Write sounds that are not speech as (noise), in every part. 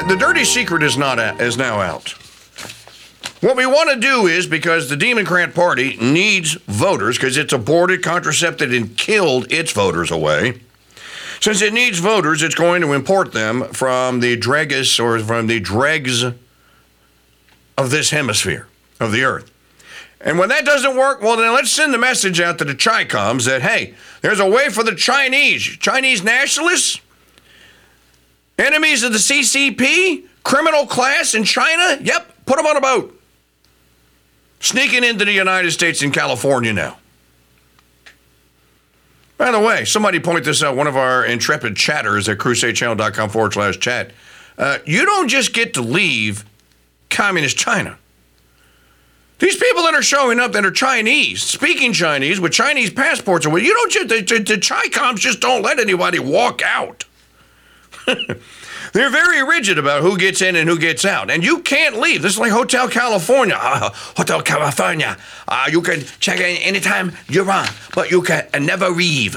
Uh, the dirty secret is not a, is now out. What we want to do is because the Democrat Party needs voters because it's aborted, contracepted, and killed its voters away. Since it needs voters, it's going to import them from the dregs or from the dregs of this hemisphere of the earth. And when that doesn't work, well, then let's send the message out to the Chi coms that, hey, there's a way for the Chinese, Chinese nationalists, Enemies of the CCP? Criminal class in China? Yep, put them on a boat. Sneaking into the United States and California now. By the way, somebody point this out, one of our intrepid chatters at crusadechannel.com forward slash chat. Uh, you don't just get to leave communist China. These people that are showing up that are Chinese, speaking Chinese with Chinese passports, you don't just, the, the, the Chicoms just don't let anybody walk out. (laughs) They're very rigid about who gets in and who gets out. And you can't leave. This is like Hotel California. Uh, (laughs) Hotel California. Uh, you can check in anytime you want, but you can never leave.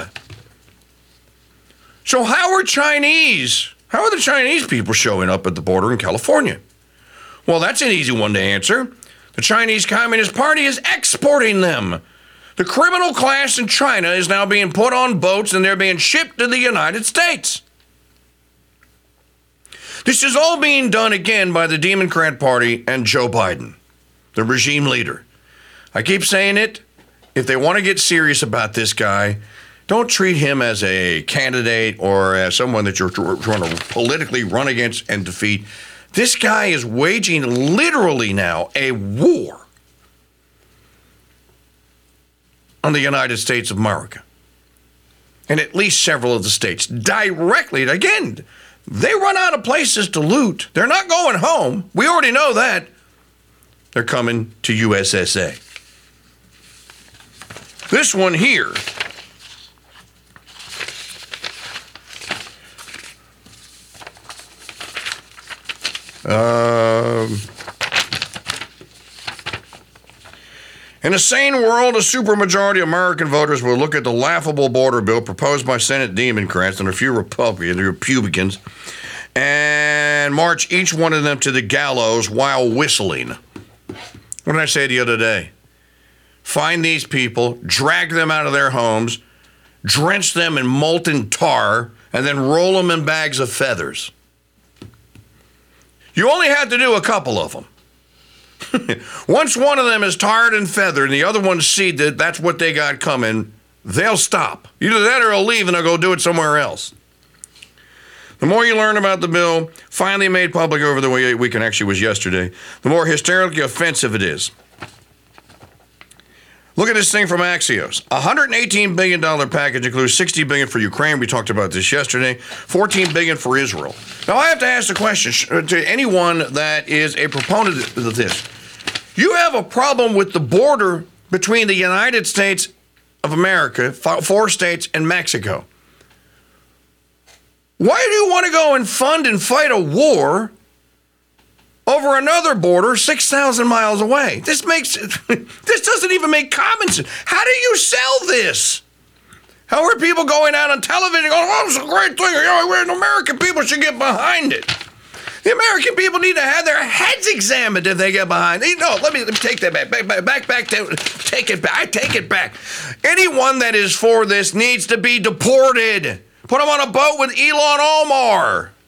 So, how are Chinese? How are the Chinese people showing up at the border in California? Well, that's an easy one to answer. The Chinese Communist Party is exporting them. The criminal class in China is now being put on boats and they're being shipped to the United States. This is all being done again by the Democrat Party and Joe Biden, the regime leader. I keep saying it. If they want to get serious about this guy, don't treat him as a candidate or as someone that you're trying to politically run against and defeat. This guy is waging literally now a war on the United States of America and at least several of the states directly. Again, they run out of places to loot. They're not going home. We already know that. They're coming to USSA. This one here. Um, In a sane world, a supermajority of American voters will look at the laughable border bill proposed by Senate Democrats and a few Republicans, Republicans and march each one of them to the gallows while whistling. What did I say the other day? Find these people, drag them out of their homes, drench them in molten tar, and then roll them in bags of feathers. You only had to do a couple of them. (laughs) Once one of them is tarred and feathered and the other one's see that that's what they got coming, they'll stop. Either that or they'll leave and they'll go do it somewhere else. The more you learn about the bill, finally made public over the weekend, actually was yesterday, the more hysterically offensive it is. Look at this thing from Axios. A $118 billion package includes 60 billion for Ukraine. We talked about this yesterday. 14 billion for Israel. Now, I have to ask the question uh, to anyone that is a proponent of this. You have a problem with the border between the United States of America, four states, and Mexico. Why do you want to go and fund and fight a war over another border 6,000 miles away? This makes (laughs) this doesn't even make common sense. How do you sell this? How are people going out on television going, oh, it's a great thing. You know, American people should get behind it. The American people need to have their heads examined if they get behind. No, let me, let me take that back. Back, back, back, back. Take it back. I take it back. Anyone that is for this needs to be deported. Put them on a boat with Ilhan Omar.